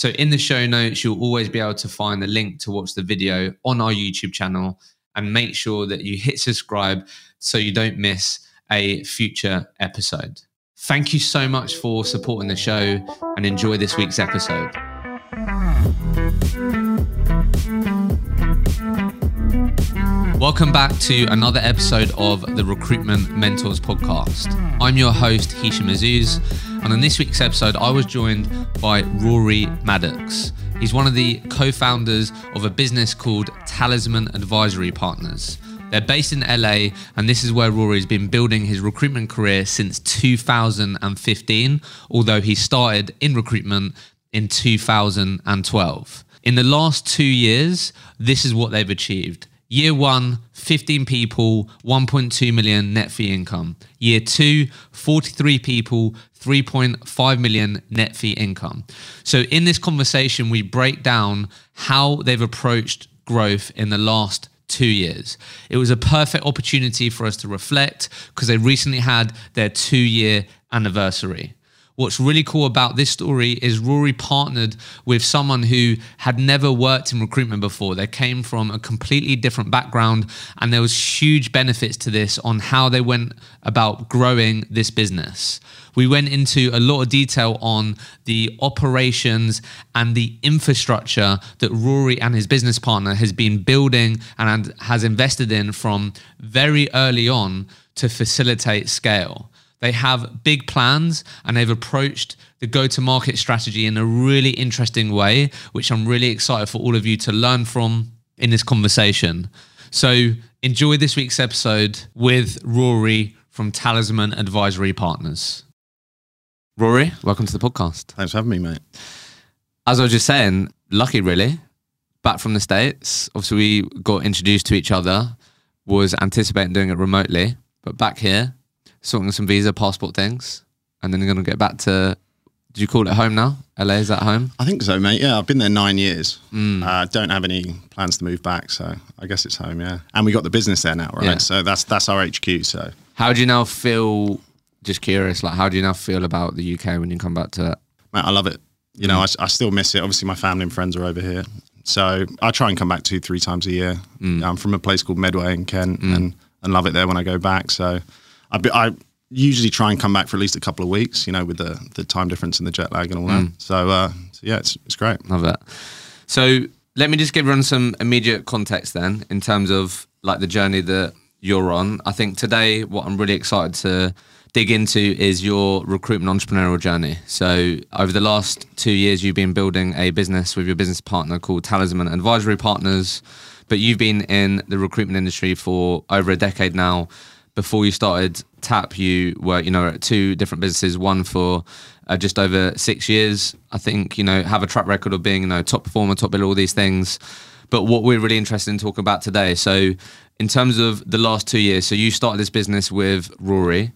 So, in the show notes, you'll always be able to find the link to watch the video on our YouTube channel and make sure that you hit subscribe so you don't miss a future episode. Thank you so much for supporting the show and enjoy this week's episode. Welcome back to another episode of the Recruitment Mentors podcast. I'm your host, Hishem Azzouz, and in this week's episode, I was joined by Rory Maddocks. He's one of the co founders of a business called Talisman Advisory Partners. They're based in LA, and this is where Rory's been building his recruitment career since 2015, although he started in recruitment in 2012. In the last two years, this is what they've achieved. Year one, 15 people, 1.2 million net fee income. Year two, 43 people, 3.5 million net fee income. So, in this conversation, we break down how they've approached growth in the last two years. It was a perfect opportunity for us to reflect because they recently had their two year anniversary. What's really cool about this story is Rory partnered with someone who had never worked in recruitment before. They came from a completely different background, and there was huge benefits to this on how they went about growing this business. We went into a lot of detail on the operations and the infrastructure that Rory and his business partner has been building and has invested in from very early on to facilitate scale. They have big plans and they've approached the go to market strategy in a really interesting way, which I'm really excited for all of you to learn from in this conversation. So enjoy this week's episode with Rory from Talisman Advisory Partners. Rory, welcome to the podcast. Thanks for having me, mate. As I was just saying, lucky really, back from the States. Obviously, we got introduced to each other, was anticipating doing it remotely, but back here, sorting some visa, passport things, and then you're going to get back to. Do you call it home now? LA is that home? I think so, mate. Yeah, I've been there nine years. Mm. Uh, don't have any plans to move back, so I guess it's home. Yeah, and we got the business there now, right? Yeah. So that's that's our HQ. So how do you now feel? Just curious, like how do you now feel about the UK when you come back to it? Mate, I love it. You know, mm. I, I, still miss it. Obviously, my family and friends are over here, so I try and come back two, three times a year. Mm. I'm from a place called Medway in Kent, mm. and and love it there when I go back. So I, I usually try and come back for at least a couple of weeks, you know, with the the time difference and the jet lag and all mm. that. So, uh, so, yeah, it's it's great. Love that. So let me just give everyone some immediate context then in terms of like the journey that you're on. I think today what I'm really excited to dig into is your recruitment entrepreneurial journey. So over the last two years, you've been building a business with your business partner called Talisman Advisory Partners, but you've been in the recruitment industry for over a decade now before you started Tap, you were, you know, at two different businesses, one for uh, just over six years. I think, you know, have a track record of being, you know, top performer, top biller, all these things. But what we're really interested in talking about today. So, in terms of the last two years, so you started this business with Rory,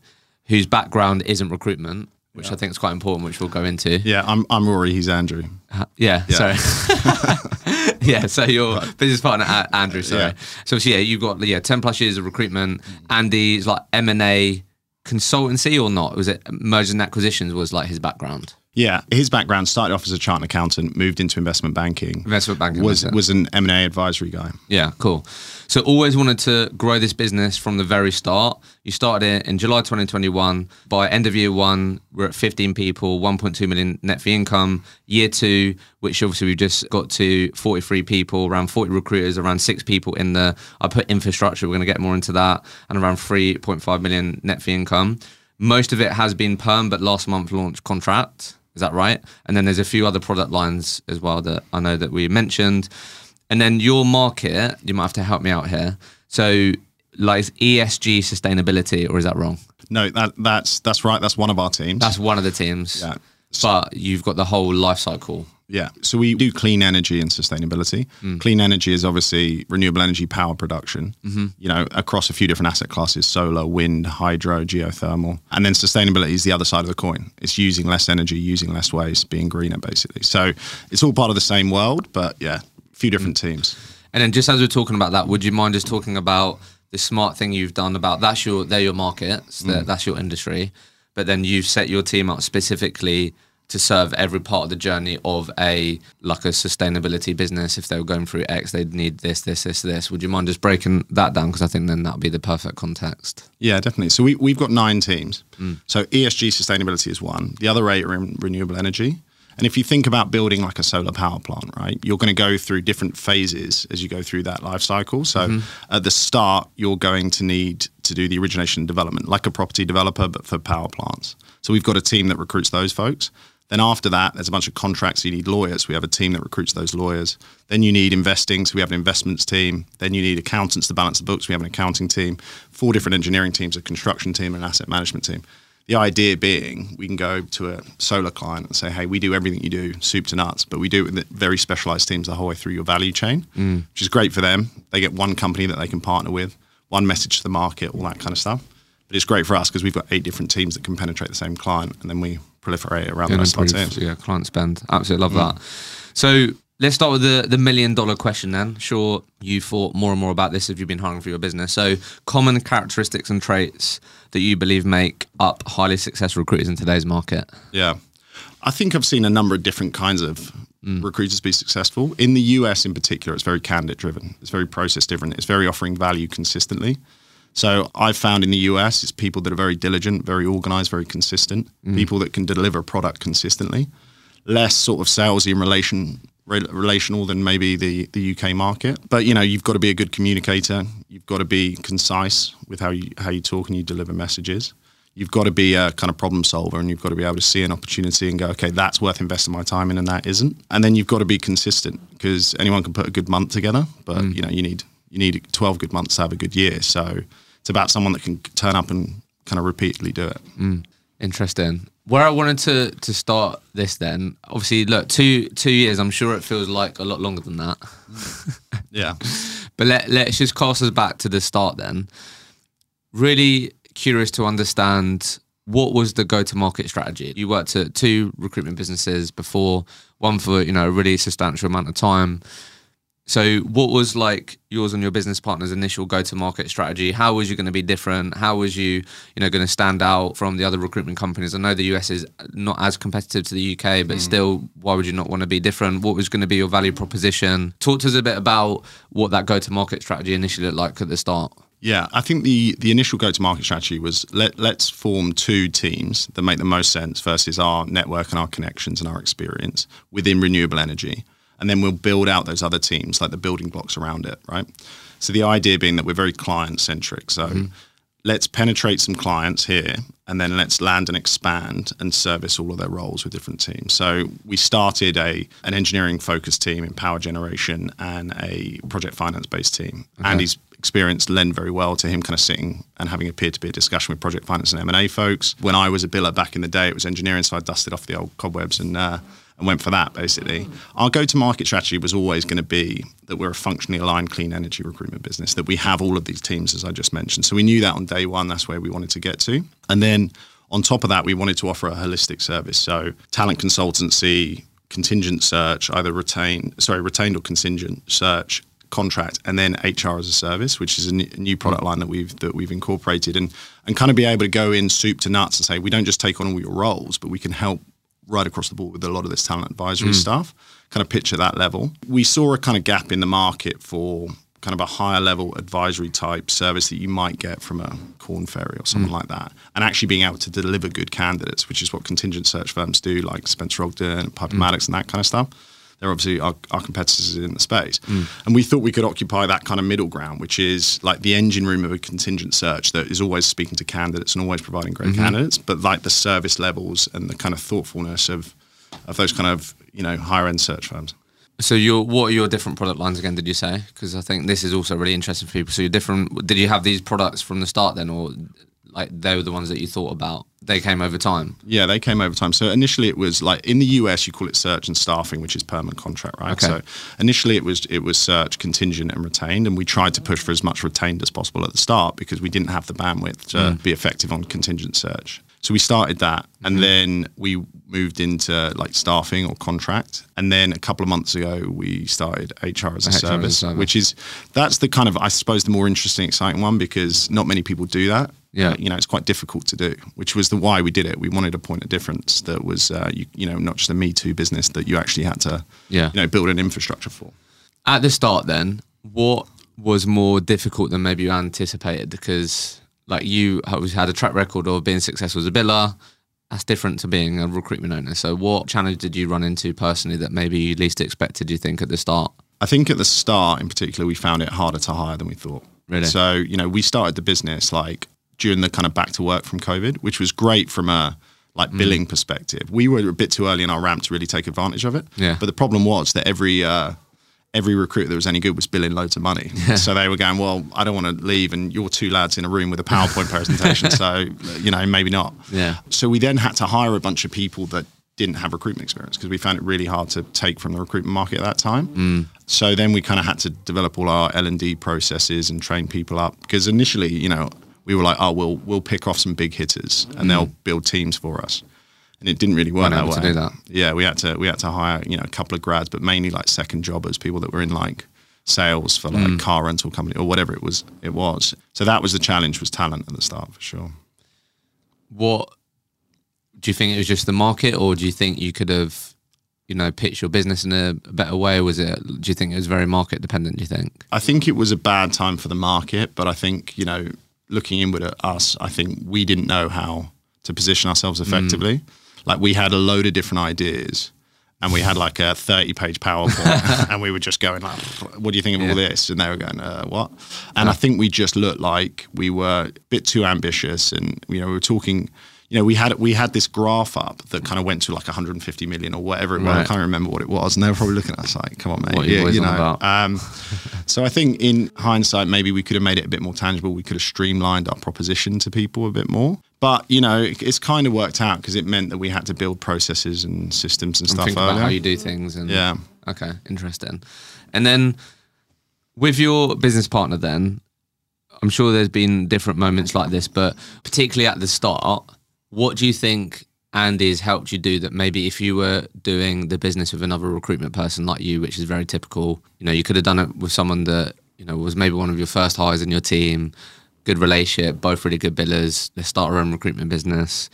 whose background isn't recruitment, which yeah. I think is quite important, which we'll go into. Yeah, I'm, I'm Rory, he's Andrew. Uh, yeah, yeah, sorry. yeah, so your business partner Andrew. Sorry. Yeah. So, so yeah, you've got yeah ten plus years of recruitment. Andy's like M and A consultancy or not? Was it mergers and acquisitions? Was like his background? Yeah, his background started off as a chartered accountant, moved into investment banking. Investment banking was was an M and A advisory guy. Yeah, cool. So always wanted to grow this business from the very start. You started it in July 2021. By end of year one, we're at 15 people, 1.2 million net fee income. Year two, which obviously we've just got to 43 people, around 40 recruiters, around six people in the. I put infrastructure. We're going to get more into that, and around 3.5 million net fee income. Most of it has been perm, but last month launched contract. Is that right? And then there's a few other product lines as well that I know that we mentioned. And then your market, you might have to help me out here. So, like ESG sustainability, or is that wrong? No, that that's that's right. That's one of our teams. That's one of the teams. Yeah. But you've got the whole life cycle. Yeah. So we do clean energy and sustainability. Mm. Clean energy is obviously renewable energy power production, mm-hmm. you know, across a few different asset classes solar, wind, hydro, geothermal. And then sustainability is the other side of the coin. It's using less energy, using less waste, being greener, basically. So it's all part of the same world, but yeah, a few different mm. teams. And then just as we're talking about that, would you mind just talking about the smart thing you've done about that's your they're your markets, that mm. that's your industry, but then you've set your team up specifically to serve every part of the journey of a like a sustainability business. If they were going through X, they'd need this, this, this, this. Would you mind just breaking that down? Because I think then that'd be the perfect context. Yeah, definitely. So we, we've got nine teams. Mm. So ESG sustainability is one. The other eight are in renewable energy. And if you think about building like a solar power plant, right, you're going to go through different phases as you go through that life cycle. So mm-hmm. at the start, you're going to need to do the origination and development, like a property developer, but for power plants. So we've got a team that recruits those folks. Then after that, there's a bunch of contracts. You need lawyers. We have a team that recruits those lawyers. Then you need investing. So we have an investments team. Then you need accountants to balance the books. We have an accounting team. Four different engineering teams, a construction team, and an asset management team. The idea being, we can go to a solar client and say, "Hey, we do everything you do, soup to nuts, but we do it with very specialized teams the whole way through your value chain, mm. which is great for them. They get one company that they can partner with, one message to the market, all that kind of stuff. But it's great for us because we've got eight different teams that can penetrate the same client, and then we proliferate around the and rest of our improve, teams. yeah, client spend. Absolutely love mm. that. So let's start with the the million dollar question then. Sure, you thought more and more about this if you've been hiring for your business. So common characteristics and traits that you believe make up highly successful recruiters in today's market. Yeah. I think I've seen a number of different kinds of mm. recruiters be successful. In the US in particular, it's very candidate driven. It's very process driven. It's very offering value consistently. So I've found in the US, it's people that are very diligent, very organized, very consistent, mm. people that can deliver product consistently, less sort of salesy in relation re- relational than maybe the, the UK market. But you know, you've got to be a good communicator. You've got to be concise with how you how you talk and you deliver messages. You've got to be a kind of problem solver, and you've got to be able to see an opportunity and go, okay, that's worth investing my time in, and that isn't. And then you've got to be consistent because anyone can put a good month together, but mm. you know, you need you need 12 good months to have a good year. So it's about someone that can turn up and kind of repeatedly do it. Mm. Interesting. Where I wanted to to start this then, obviously, look, two two years. I'm sure it feels like a lot longer than that. Yeah. But let, let's just cast us back to the start then. Really curious to understand what was the go-to-market strategy. You worked at two recruitment businesses before, one for you know a really substantial amount of time. So, what was like yours and your business partner's initial go-to-market strategy? How was you going to be different? How was you, you know, going to stand out from the other recruitment companies? I know the US is not as competitive to the UK, but mm. still, why would you not want to be different? What was going to be your value proposition? Talk to us a bit about what that go-to-market strategy initially looked like at the start. Yeah, I think the the initial go to market strategy was let let's form two teams that make the most sense versus our network and our connections and our experience within renewable energy, and then we'll build out those other teams like the building blocks around it, right? So the idea being that we're very client centric. So let's penetrate some clients here, and then let's land and expand and service all of their roles with different teams. So we started a an engineering focused team in power generation and a project finance based team. Andy's experience lend very well to him kind of sitting and having a peer-to-peer discussion with project finance and M&A folks. When I was a biller back in the day, it was engineering, so I dusted off the old cobwebs and uh, and went for that basically. Our go-to-market strategy was always going to be that we're a functionally aligned clean energy recruitment business, that we have all of these teams as I just mentioned. So we knew that on day one, that's where we wanted to get to. And then on top of that, we wanted to offer a holistic service. So talent consultancy, contingent search, either retained, sorry, retained or contingent search, contract, and then HR as a service, which is a new product line that we've that we've incorporated, and and kind of be able to go in soup to nuts and say we don't just take on all your roles, but we can help right across the board with a lot of this talent advisory hmm. stuff. Kind of pitch at that level. We saw a kind of gap in the market for kind of a higher level advisory type service that you might get from a Korn Ferry or something hmm. like that, and actually being able to deliver good candidates, which is what contingent search firms do, like Spencer Ogden, Piper hmm. Maddox, and that kind of stuff. They're obviously our, our competitors in the space, mm. and we thought we could occupy that kind of middle ground, which is like the engine room of a contingent search that is always speaking to candidates and always providing great mm-hmm. candidates, but like the service levels and the kind of thoughtfulness of of those kind of you know higher end search firms. So, your what are your different product lines again? Did you say? Because I think this is also really interesting for people. So, you're different. Did you have these products from the start then, or like they were the ones that you thought about? They came over time. Yeah, they came over time. So initially it was like in the US you call it search and staffing, which is permanent contract, right? Okay. So initially it was it was search, contingent and retained, and we tried to push for as much retained as possible at the start because we didn't have the bandwidth to Mm. be effective on contingent search. So we started that and Mm-hmm. then we moved into like staffing or contract. And then a couple of months ago we started HR as a HR as a service, service. which is that's the kind of I suppose the more interesting, exciting one because not many people do that Yeah. you know, it's quite difficult to do, which was the why we did it. We wanted a point of difference that was, uh, you, you know, not just a Me Too business that you actually had to, Yeah. you know, build an infrastructure for. At the start, then, what was more difficult than maybe you anticipated? Because like you always had a track record of being successful as a biller. That's different to being a recruitment owner. So, what challenge did you run into personally that maybe you least expected? You think at the start? I think at the start, in particular, we found it harder to hire than we thought. Really? So, you know, we started the business like during the kind of back to work from COVID, which was great from a like Mm. billing perspective. We were a bit too early in our ramp to really take advantage of it. Yeah. But the problem was that every uh, every recruiter that was any good was billing loads of money. So they were going, well, I don't want to leave, and you're two lads in a room with a PowerPoint presentation. so you know, maybe not. Yeah. So we then had to hire a bunch of people that didn't have recruitment experience because we found it really hard to take from the recruitment market at that time. Mm. So then we kind of had to develop all our L and D processes and train people up because initially, you know, we were like, oh, we'll we'll pick off some big hitters and mm. they'll build teams for us. And it didn't really work that way. to do that. Yeah, we had to we had to hire you know a couple of grads, but mainly like second jobbers, people that were in like sales for like mm. car rental company or whatever it was. It was so that was the challenge was talent at the start for sure. What do you think it was just the market, or do you think you could have, you know, pitched your business in a better way? Was it? Do you think it was very market dependent? Do you think? I think it was a bad time for the market, but I think you know, looking inward at us, I think we didn't know how to position ourselves mm. effectively. Like we had a load of different ideas, and we had like a thirty-page PowerPoint, and we were just going like, "What do you think of all this?" And they were going, uh, "What?" And I think we just looked like we were a bit too ambitious, and you know, we were talking. You know, we had we had this graph up that kind of went to like 150 million or whatever it was. I can't remember what it was, and they were probably looking at us like, "Come on, mate, What are you Yeah, you know." about? Um, so I think in hindsight, maybe we could have made it a bit more tangible. We could have streamlined our proposition to people a bit more. But you know, it, it's kind of worked out because it meant that we had to build processes and systems and stuff think about how you do things and Yeah. okay interesting and then with your business partner then i'm sure there's been different moments like this but particularly at the start what do you think andy's helped you do that maybe if you were doing the business with another recruitment person like you which is very typical you know you could have done it with someone that you know was maybe one of your first hires in your team good relationship both really good billers let's start our own recruitment business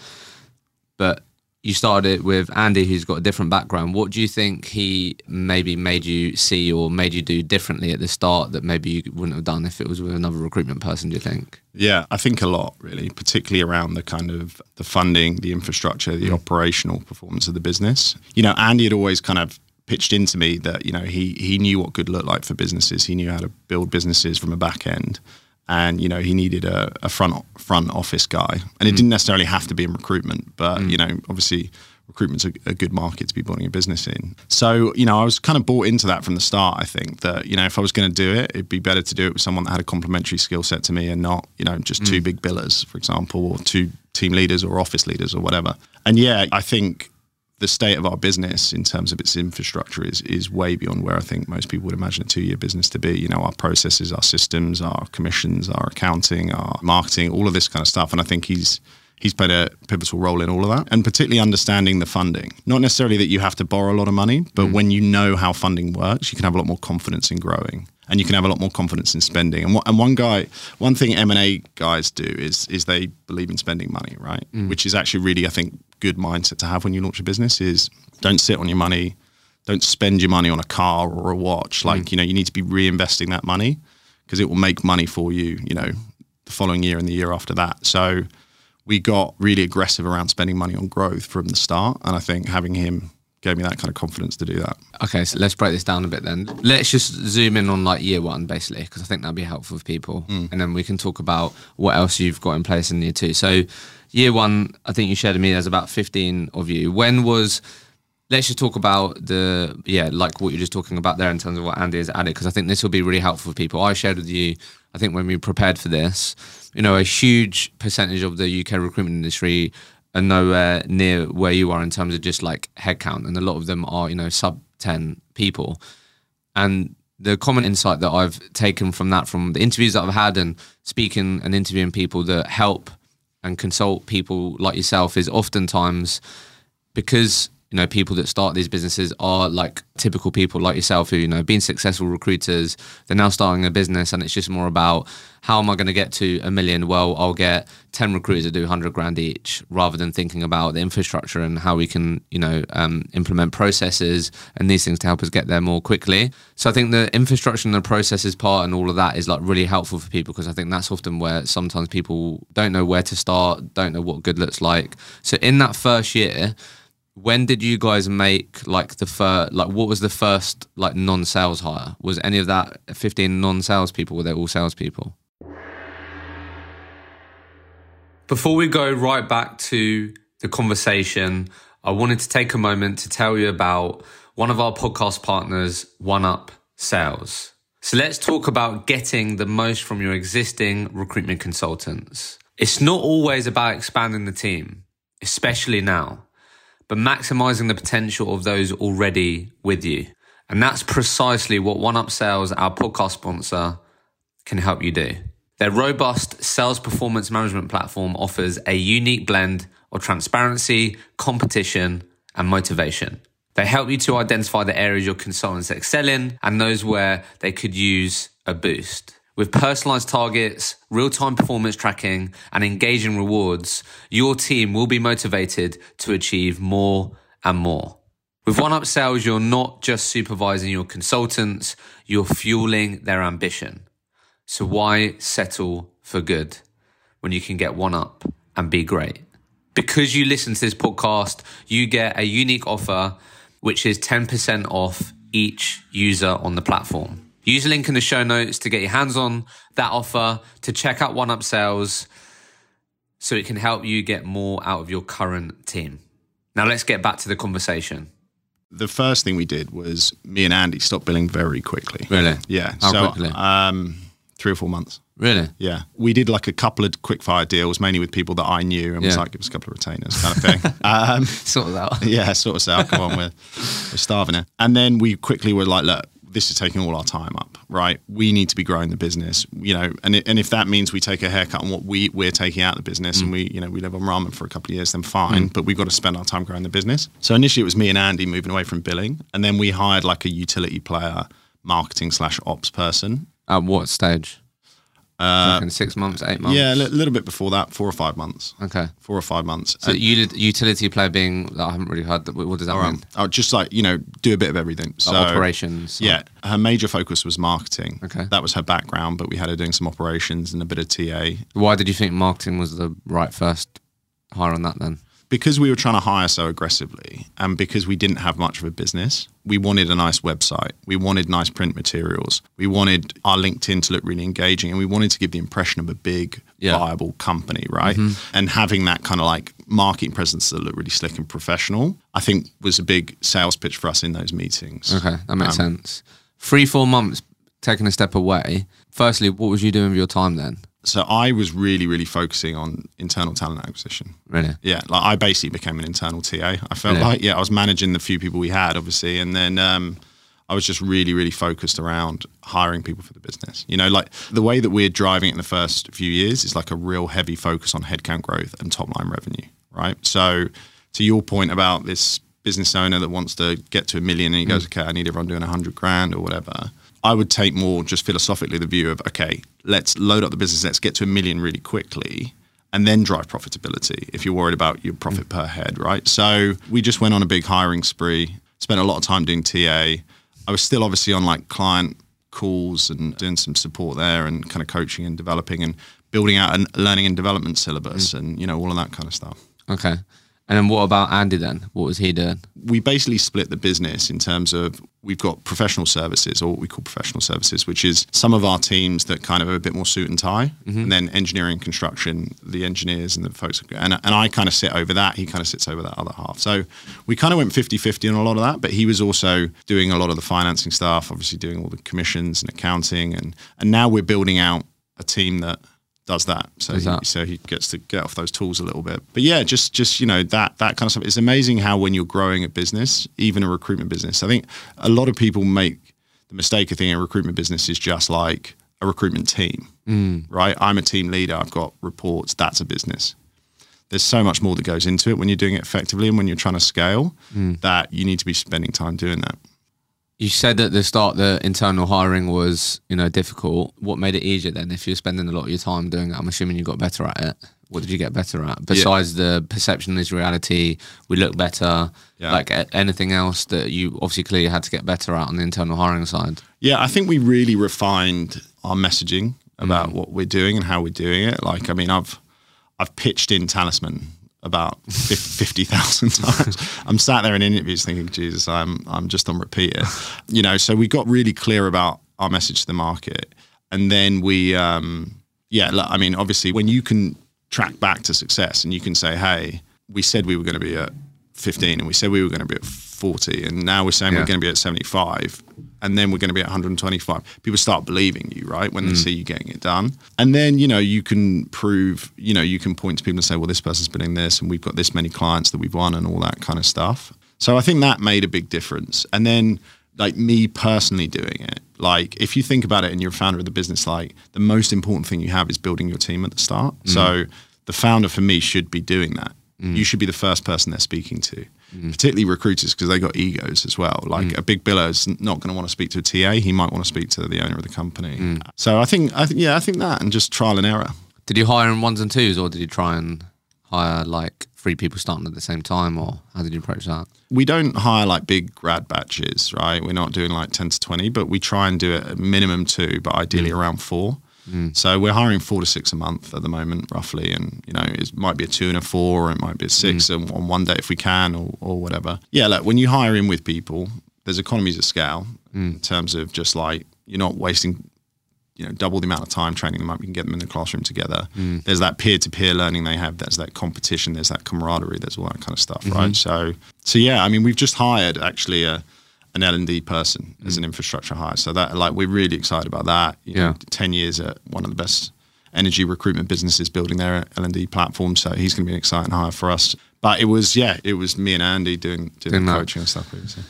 but you started it with Andy, who's got a different background. What do you think he maybe made you see or made you do differently at the start that maybe you wouldn't have done if it was with another recruitment person? Do you think? Yeah, I think a lot really, particularly around the kind of the funding, the infrastructure, Mm. the operational performance of the business. You know, Andy had always kind of pitched into me that you know he he knew what good looked like for businesses. He knew how to build businesses from a back end, and you know he needed a, a front front office guy. And it mm. didn't necessarily have to be in recruitment, but mm. you know obviously recruitment's a, a good market to be building a business in. So you know I was kind of bought into that from the start. I think that you know if I was going to do it, it'd be better to do it with someone that had a complementary skill set to me and not you know just two mm. big billers, for example, or two team leaders or office leaders or whatever. And yeah, I think the state of our business in terms of its infrastructure is is way beyond where I think most people would imagine a two year business to be. You know, our processes, our systems, our commissions, our accounting, our marketing, all of this kind of stuff. And I think he's he's played a pivotal role in all of that. And particularly understanding the funding. Not necessarily that you have to borrow a lot of money, but mm. when you know how funding works, you can have a lot more confidence in growing. And you can have a lot more confidence in spending. And, what, and one guy, one thing M and A guys do is is they believe in spending money, right? Mm. Which is actually really, I think, good mindset to have when you launch a business is don't sit on your money don't spend your money on a car or a watch mm. like you know you need to be reinvesting that money because it will make money for you you know the following year and the year after that so we got really aggressive around spending money on growth from the start and i think having him gave me that kind of confidence to do that Okay, so let's break this down a bit then. Let's just zoom in on like year one, basically, because I think that'd be helpful for people. Mm. And then we can talk about what else you've got in place in year two. So, year one, I think you shared with me there's about 15 of you. When was let's just talk about the yeah like what you're just talking about there in terms of what andy has added because i think this will be really helpful for people i shared with you i think when we prepared for this you know a huge percentage of the uk recruitment industry are nowhere near where you are in terms of just like headcount and a lot of them are you know sub 10 people and the common insight that i've taken from that from the interviews that i've had and speaking and interviewing people that help and consult people like yourself is oftentimes because you know people that start these businesses are like typical people like yourself who you know being successful recruiters they're now starting a business and it's just more about how am i going to get to a million? Well i'll get 10 recruiters to do 100 grand each rather than thinking about the infrastructure and how we can you know um, implement processes and these things to help us get there more quickly. So i think the infrastructure and the processes part and all of that is like really helpful for people because i think that's often where sometimes people don't know where to start don't know what good looks like. So in that first year when did you guys make like the first like what was the first like non-sales hire? Was any of that 15 non-sales people were they all salespeople? Before we go right back to the conversation i wanted to take a moment to tell you about one of our podcast partners one up sales. So let's talk about getting the most from your existing recruitment consultants. It's not always about expanding the team especially now but maximizing the potential of those already with you. And that's precisely what One Up Sales, our podcast sponsor, can help you do. Their robust sales performance management platform offers a unique blend of transparency, competition, and motivation. They help you to identify the areas your consultants excel in and those where they could use a boost. With personalized targets, real time performance tracking, and engaging rewards, your team will be motivated to achieve more and more. With One Up Sales, you're not just supervising your consultants, you're fueling their ambition. So why settle for good when you can get one up and be great? Because you listen to this podcast, you get a unique offer, which is 10% off each user on the platform. Use the link in the show notes to get your hands on that offer, to check out One Up Sales, so it can help you get more out of your current team. Now, let's get back to the conversation. The first thing we did was me and Andy stopped billing very quickly. Really? Yeah. How so, quickly? Um, three or four months. Really? Yeah. We did like a couple of quick fire deals, mainly with people that I knew, and was like, give us a couple of retainers kind of thing. um, Sort of that. yeah, sort of say, come on, we're, we're starving it. And then we quickly were like, look, this is taking all our time up, right? We need to be growing the business, you know, and it, and if that means we take a haircut on what we we're taking out of the business, and mm. we you know we live on ramen for a couple of years, then fine. Mm. But we've got to spend our time growing the business. So initially it was me and Andy moving away from billing, and then we hired like a utility player, marketing slash ops person. At what stage? Uh, six months, eight months? Yeah, a little bit before that, four or five months. Okay. Four or five months. So And- uti- utility player being, I haven't really heard that. What does that mean? oh, just like you know, do a bit of everything. So Like operations. Yeah, her major focus was marketing. Okay. that was her background, but we had her doing some operations and a bit of TA Why did you think marketing was the right first hire on that then? Because we were trying to hire so aggressively, and because we didn't have much of a business. We wanted a nice website. We wanted nice print materials. We wanted our LinkedIn to look really engaging, and we wanted to give the impression of a big, Yeah. viable company, right? And having that kind of like marketing presence that looked really slick and professional, I think was a big sales pitch for us in those meetings. Okay, that makes Um, sense. Three, four months taking a step away. Firstly, what was you doing with your time then? So I was really, really focusing on internal talent acquisition. Really? Yeah, like I basically became an internal TA. I felt Yeah. like yeah, I was managing the few people we had, obviously, and then um, I was just really, really focused around hiring people for the business. You know, like the way that we're driving it in the first few years is like a real heavy focus on headcount growth and top line revenue, right? So, to your point about this business owner that wants to get to a million and he goes, okay, I need everyone doing a hundred grand or whatever. I would take more just philosophically the view of, okay, let's load up the business, let's get to a million really quickly and then drive profitability if you're worried about your profit per head, right? So we just went on a big hiring spree, spent a lot of time doing TA. I was still obviously on like client calls and doing some support there and kind of coaching and developing and building out a learning and development syllabus mm. and, you know, all of that kind of stuff. Okay. And then what about Andy then? What was he doing? we basically split the business in terms of we've got professional services or what we call professional services, which is some of our teams that kind of are a bit more suit and tie, mm-hmm. and then engineering, construction, the engineers and the folks. And, and I kind of sit over that. He kind of sits over that other half. So we kind of went 50 50 on a lot of that, but he was also doing a lot of the financing stuff, obviously doing all the commissions and accounting. And, and now we're building out a team that does that. So Does he, so he gets to get off those tools a little bit. But yeah, just just you know that that kind of stuff. It's amazing how when you're growing a business, even a recruitment business, I think a lot of people make the mistake of thinking a recruitment business is just like a recruitment team, mm. right? I'm a team leader. I've got reports. That's a business. There's so much more that goes into it when you're doing it effectively and when you're trying to scale mm. that you need to be spending time doing that. You said at the start that internal hiring was, you know, difficult. What made it easier then? If you're spending a lot of your time doing it, I'm assuming you got better at it. What did you get better at? Besides the perception is reality, we look better. Yeah. Like anything else that you obviously clearly had to get better at on the internal hiring side. Yeah, I think we really refined our messaging about mm. what we're doing and how we're doing it. Like, I mean, I've I've pitched in Talisman about fifty thousand times. I'm sat there in interviews thinking, Jesus, I'm I'm just on repeat. Here. You know, so we got really clear about our message to the market, and then we, um, yeah, look, I mean, obviously, when you can track back to success and you can say, hey, we said we were going to be at 15 and we said we were going to be at 40 and now we're saying Yeah. we're going to be at 75 and then we're going to be at 125 people start believing you right when they mm. see you getting it done. And then you know you can prove you know you can point to people and say well this person's been doing this and we've got this many clients that we've won and all that kind of stuff. So i think that made a big difference. And then like me personally doing it like if you think about it and you're a founder of the business like the most important thing you have is building your team at the start. Mm. So the founder for me should be doing that Mm. you should be the first person they're speaking to mm. particularly recruiters because they got egos as well. Like mm. a big biller is not going to want to speak to a ta he might want to speak to the owner of the company. So i think i think yeah i think that and just trial and error. Did you hire in ones and twos or did you try and hire like three people starting at the same time or how did you approach that? we don't hire like big grad batches, right? We're not doing like 10 to 20, but we try and do it at minimum two, but ideally around four. Mm. So we're hiring four to six a month at the moment, roughly. And, you know, it might be a two and a four, or it might be a six mm. on on one day if we can, or, or whatever. Yeah, look, when you hire in with people, there's economies of scale mm. in terms of just like, you're not wasting you know double the amount of time training them up. You can get them in the classroom together. There's that peer to peer learning they have. There's that competition. There's that camaraderie. There's all that kind of stuff, mm-hmm. right? So so yeah, I mean we've just hired actually a an L and D person as an mm. infrastructure hire. So that like we're really excited about that. You Yeah. know, ten years at one of the best energy recruitment businesses building their L and D platform. So he's going to be an exciting hire for us. But it was yeah, it was me and Andy doing doing, Doing the that. coaching and stuff. previously.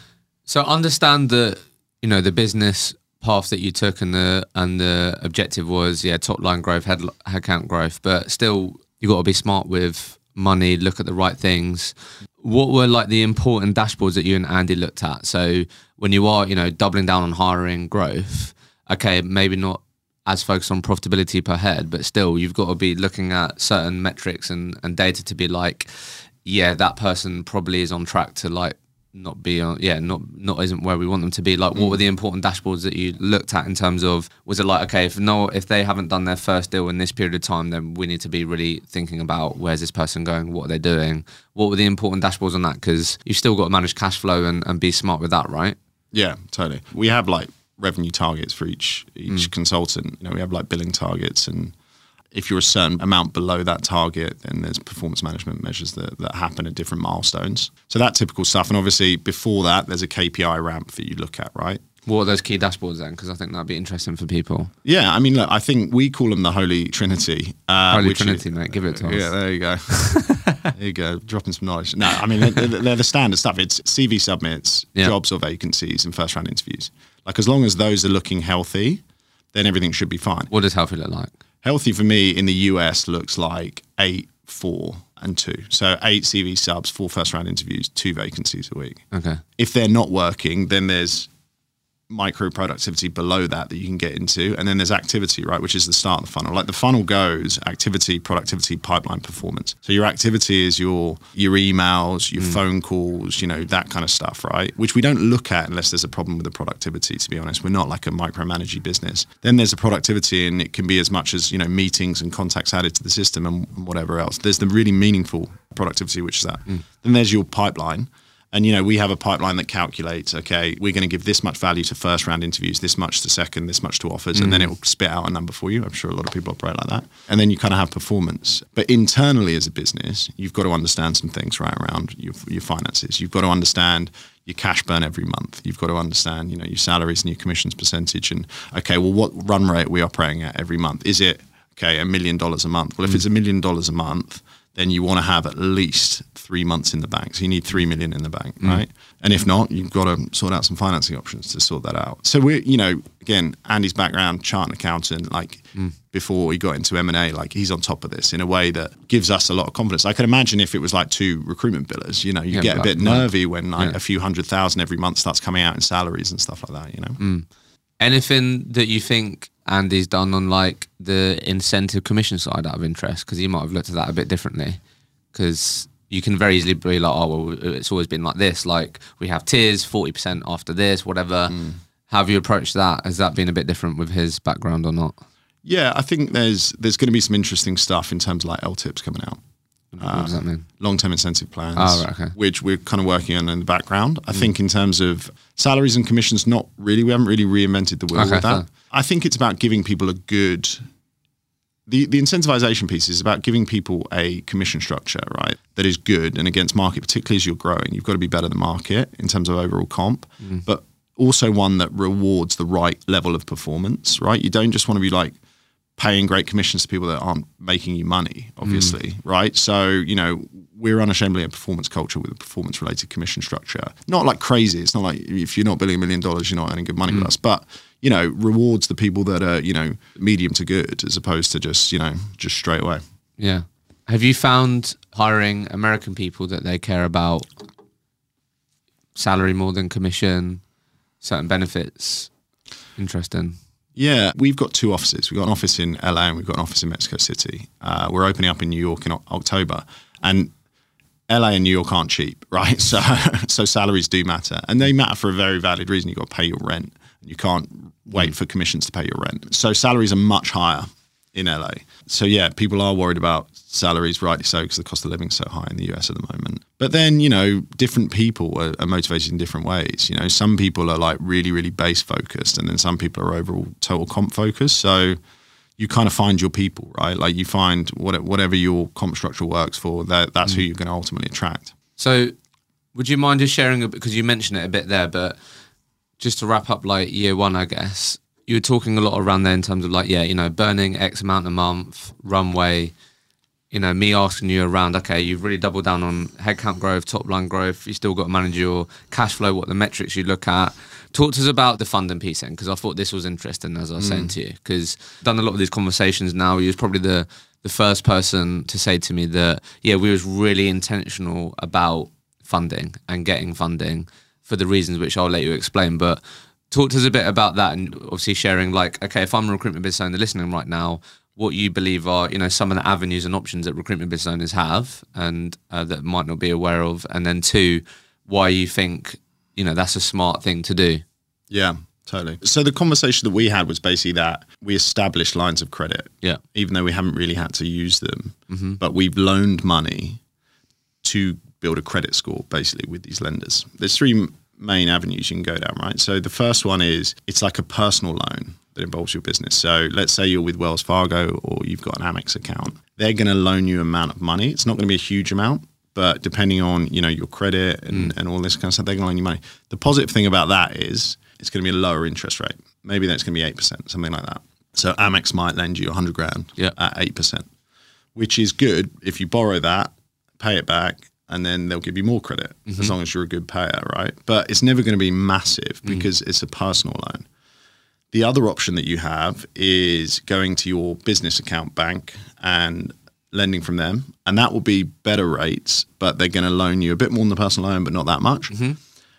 So understand that you know the business path that you took and the and the objective was yeah top line growth, head headcount growth, but still you got to be smart with money, look at the right things. What were like the important dashboards that you and Andy looked at? So when you are you know doubling down on hiring growth, okay, maybe not as focused on profitability per head, but still you've got to be looking at certain metrics and, and data to be like, yeah, that person probably is on track to like not be on yeah not not isn't where we want them to be. Like what were mm. the important dashboards that you looked at in terms of was it like okay if no if they haven't done their first deal in this period of time then we need to be really thinking about where's this person going what are they doing? What were the important dashboards on that? Because you've still got to manage cash flow and, and be smart with that right? Yeah, totally. We have like revenue targets for each each mm. consultant. You know, we have like billing targets, and if you're a certain amount below that target, then there's performance management measures that, that happen at different milestones. So that typical stuff, and obviously before that, there's a KPI ramp that you look at, right? what are those key dashboards then because i think that'd be interesting for people Yeah, I mean, look, I think we call them the Holy Trinity. Uh, Holy Trinity, is- mate, give it to us. Yeah, there you go. there you go, dropping some knowledge. No, I mean, they're, they're the standard stuff. It's CV submits, Yeah. jobs or vacancies, and first round interviews. Like, as long as those are looking healthy, then everything should be fine. what does healthy look like Healthy for me in the US looks like eight, four, and two. So eight CV subs, four first round interviews, two vacancies a week. okay If they're not working, then there's micro productivity below that that you can get into. And then there's activity right which is the start of the funnel. Like the funnel goes activity productivity pipeline performance. So your activity is your your emails your hmm. phone calls you know that kind of stuff right? Which we don't look at unless there's a problem with the productivity to be honest. We're not like a micromanaging business. Then there's the productivity and it can be as much as you know meetings and contacts added to the system and whatever else. There's the really meaningful productivity which is that. Hmm. Then there's your pipeline and you know, we have a pipeline that calculates, okay, we're going to give this much value to first round interviews, this much to second, this much to offers, and then mm. it will spit out a number for you. I'm sure a lot of people operate like that. And then you kind of have performance. But internally as a business, you've got to understand some things right around your, your finances. You've got to understand your cash burn every month. You've got to understand, you know, your salaries and your commissions percentage and okay, well what run rate are we operating at every month? Is it okay, a million dollars a month? Well, if mm. it's a million dollars a month, then you want to have at least three months in the bank. So you need three million in the bank, mm. right? And if not, you've got to sort out some financing options to sort that out. So we're, you know, again, Andy's background, chartered accountant, like mm. before he got into M and A, like he's on top of this in a way that gives us a lot of confidence. I can imagine if it was like two recruitment billers, you know, you Yeah, get a bit nervy when like yeah. a few hundred thousand every month starts coming out in salaries and stuff like that, you know. Mm. Anything that you think Andy's done on like the incentive commission side out of interest? Because you might have looked at that a bit differently. Because you can very easily be like, oh, well, it's always been like this. Like we have tiers, 40% after this, whatever. How have you approached that? Has that been a bit different with his background or not? Yeah, I think there's there's going to be some interesting stuff in terms of like LTIPs coming out. What does that mean? long term incentive plans, Oh, right, okay. which we're kind of working on in the background. I think in terms of salaries and commissions, not really. We haven't really reinvented the wheel Okay, with that. fair. I think it's about giving people a good. The, the incentivization piece is about giving people a commission structure, right, that is good and against market, particularly as you're growing. You've got to be better than market in terms of overall comp, Mm. but also one that rewards the right level of performance, right? You don't just want to be like, paying great commissions to people that aren't making you money, mm. obviously, right? So, you know, we're unashamedly a performance culture with a performance related commission structure. Not like crazy. It's not like if you're not billing a million dollars, you're not earning good money with mm. us, but, you know, rewards the people that are, you know, medium to good as opposed to just, you know, just straight away. Yeah. Have you found hiring American people that they care about salary more than commission, certain benefits? Interesting. Yeah, we've got two offices. We've got an office in LA and we've got an office in Mexico City. Uh, we're opening up in New York in O- October. And LA and New York aren't cheap, right? So, so salaries do matter, and they matter for a very valid reason. You've got to pay your rent. And you can't wait for commissions to pay your rent. So salaries are much higher in LA. So yeah, people are worried about salaries, rightly so, because the cost of living is so high in the US at the moment. But then you know, different people are, are motivated in different ways. You know, some people are like really, really base focused, and then some people are overall total comp focused. So you kind of find your people, right? Like you find what, whatever your comp structure works for. That, that's who mm. you're going to ultimately attract. So, would you mind just sharing a bit because you mentioned it a bit there, but just to wrap up, like year one, I guess you were talking a lot around there in terms of like, yeah, you know, burning X amount a month, runway. You know, me asking you around, okay, you've really doubled down on headcount growth, top line growth. You still got to manage your cash flow, what the metrics you look at. Talk to us about the funding piece then, because I thought this was interesting, as I was saying mm. to you, because done a lot of these conversations now. You was probably the the first person to say to me that, yeah, we was really intentional about funding and getting funding for the reasons which I'll let you explain. But talk to us a bit about that and obviously sharing like, okay, if I'm a recruitment business owner listening right now, what you believe are, you know, some of the avenues and options that recruitment business owners have and uh, that might not be aware of. And then two, why you think, you know, that's a smart thing to do. Yeah, totally. So the conversation that we had was basically that we established lines of credit, Yeah. even though we haven't really had to use them, but we've loaned money to build a credit score basically with these lenders. There's three main avenues you can go down, right? So the first one is it's like a personal loan that involves your business. So let's say you're with Wells Fargo or you've got an Amex account. They're going to loan you an amount of money. It's not going to be a huge amount, but depending on, you know, your credit and, mm. and all this kind of stuff, they're going to loan you money. The positive thing about that is it's going to be a lower interest rate. Maybe that's going to be 8%, something like that. So Amex might lend you 100 grand Yeah. at 8%, which is good if you borrow that, pay it back, and then they'll give you more credit as mm-hmm. long as you're a good payer, right? But it's never going to be massive mm-hmm. because it's a personal loan. The other option that you have is going to your business account bank and lending from them, and that will be better rates, but they're going to loan you a bit more than the personal loan, but not that much. Mm-hmm.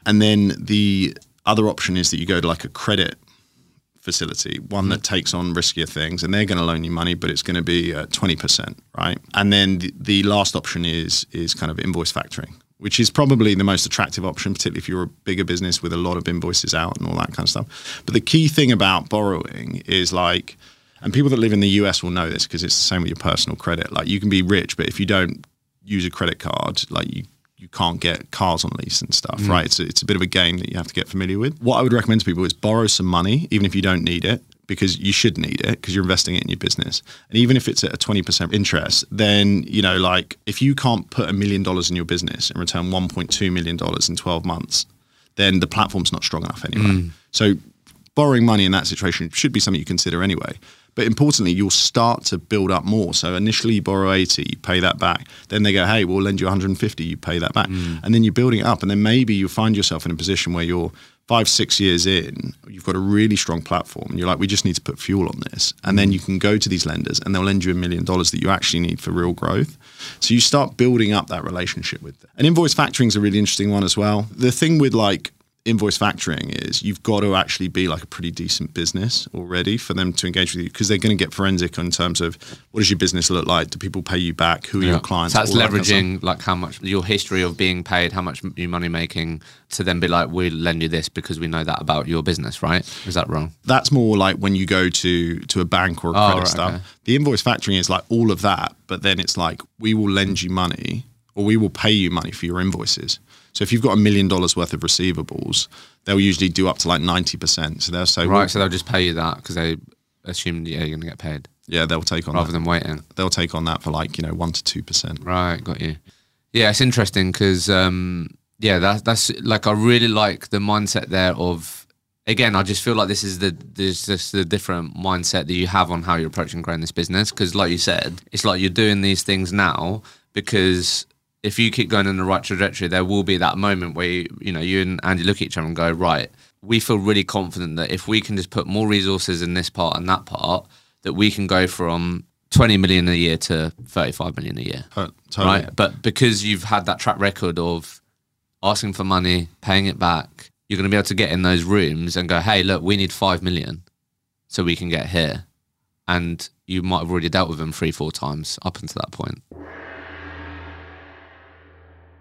And then the other option is that you go to like a credit facility, one that takes on riskier things, and they're going to loan you money, but it's going to be uh, twenty percent, right? And then the, the last option is is kind of invoice factoring, which is probably the most attractive option, particularly if you're a bigger business with a lot of invoices out and all that kind of stuff. But the key thing about borrowing is like, and people that live in the US will know this because it's the same with your personal credit. Like you can be rich, but if you don't use a credit card, like you you can't get cars on lease and stuff, mm. right? It's a, it's a bit of a game that you have to get familiar with. What I would recommend to people is borrow some money, even if you don't need it, because you should need it because you're investing it in your business. And even if it's at a 20% interest, then, you know, like if you can't put a million dollars in your business and return $1.2 million in 12 months, then the platform's not strong enough anyway. Mm. So borrowing money in that situation should be something you consider anyway. But importantly, you'll start to build up more. So initially you borrow 80, you pay that back. Then they go, hey, we'll lend you 150, you pay that back. Mm. And then you're building it up. And then maybe you find yourself in a position where you're five, six years in, you've got a really strong platform. And you're like, we just need to put fuel on this. And then mm. you can go to these lenders and they'll lend you a million dollars that you actually need for real growth. So you start building up that relationship with them. And invoice factoring is a really interesting one as well. The thing with like invoice factoring is you've got to actually be like a pretty decent business already for them to engage with you because they're going to get forensic in terms of what does your business look like? Do people pay you back? Who are your clients? So that's All that leveraging like how much your history of being paid, how much you money making, to then be like, we'll lend you this because we know that about your business, right? Is that wrong? That's more like when you go to to a bank or a Oh, credit right, stuff. okay. The invoice factoring is like all of that, but then it's like we will lend you money or we will pay you money for your invoices. So if you've got a million dollars worth of receivables, they'll usually do up to like ninety percent. So they'll say, Right. well, So they'll just pay you that because they assume yeah, you're going to get paid yeah, they'll take on rather that. than waiting. they'll take on that for like you know one to two percent. Right, got you. Yeah, it's interesting because um, yeah, that's that's like I really like the mindset there of again. I just feel like this is the there's just the different mindset that you have on how you're approaching growing this business. Because like you said, it's like you're doing these things now because if you keep going in the right trajectory, there will be that moment where you, you know you and Andy look at each other and go, right, we feel really confident that if we can just put more resources in this part and that part, that we can go from 20 million a year to 35 million a year Totally. right? But because you've had that track record of asking for money, paying it back, you're going to be able to get in those rooms and go, hey, look, we need five million so we can get here. And you might have already dealt with them three, four times up until that point.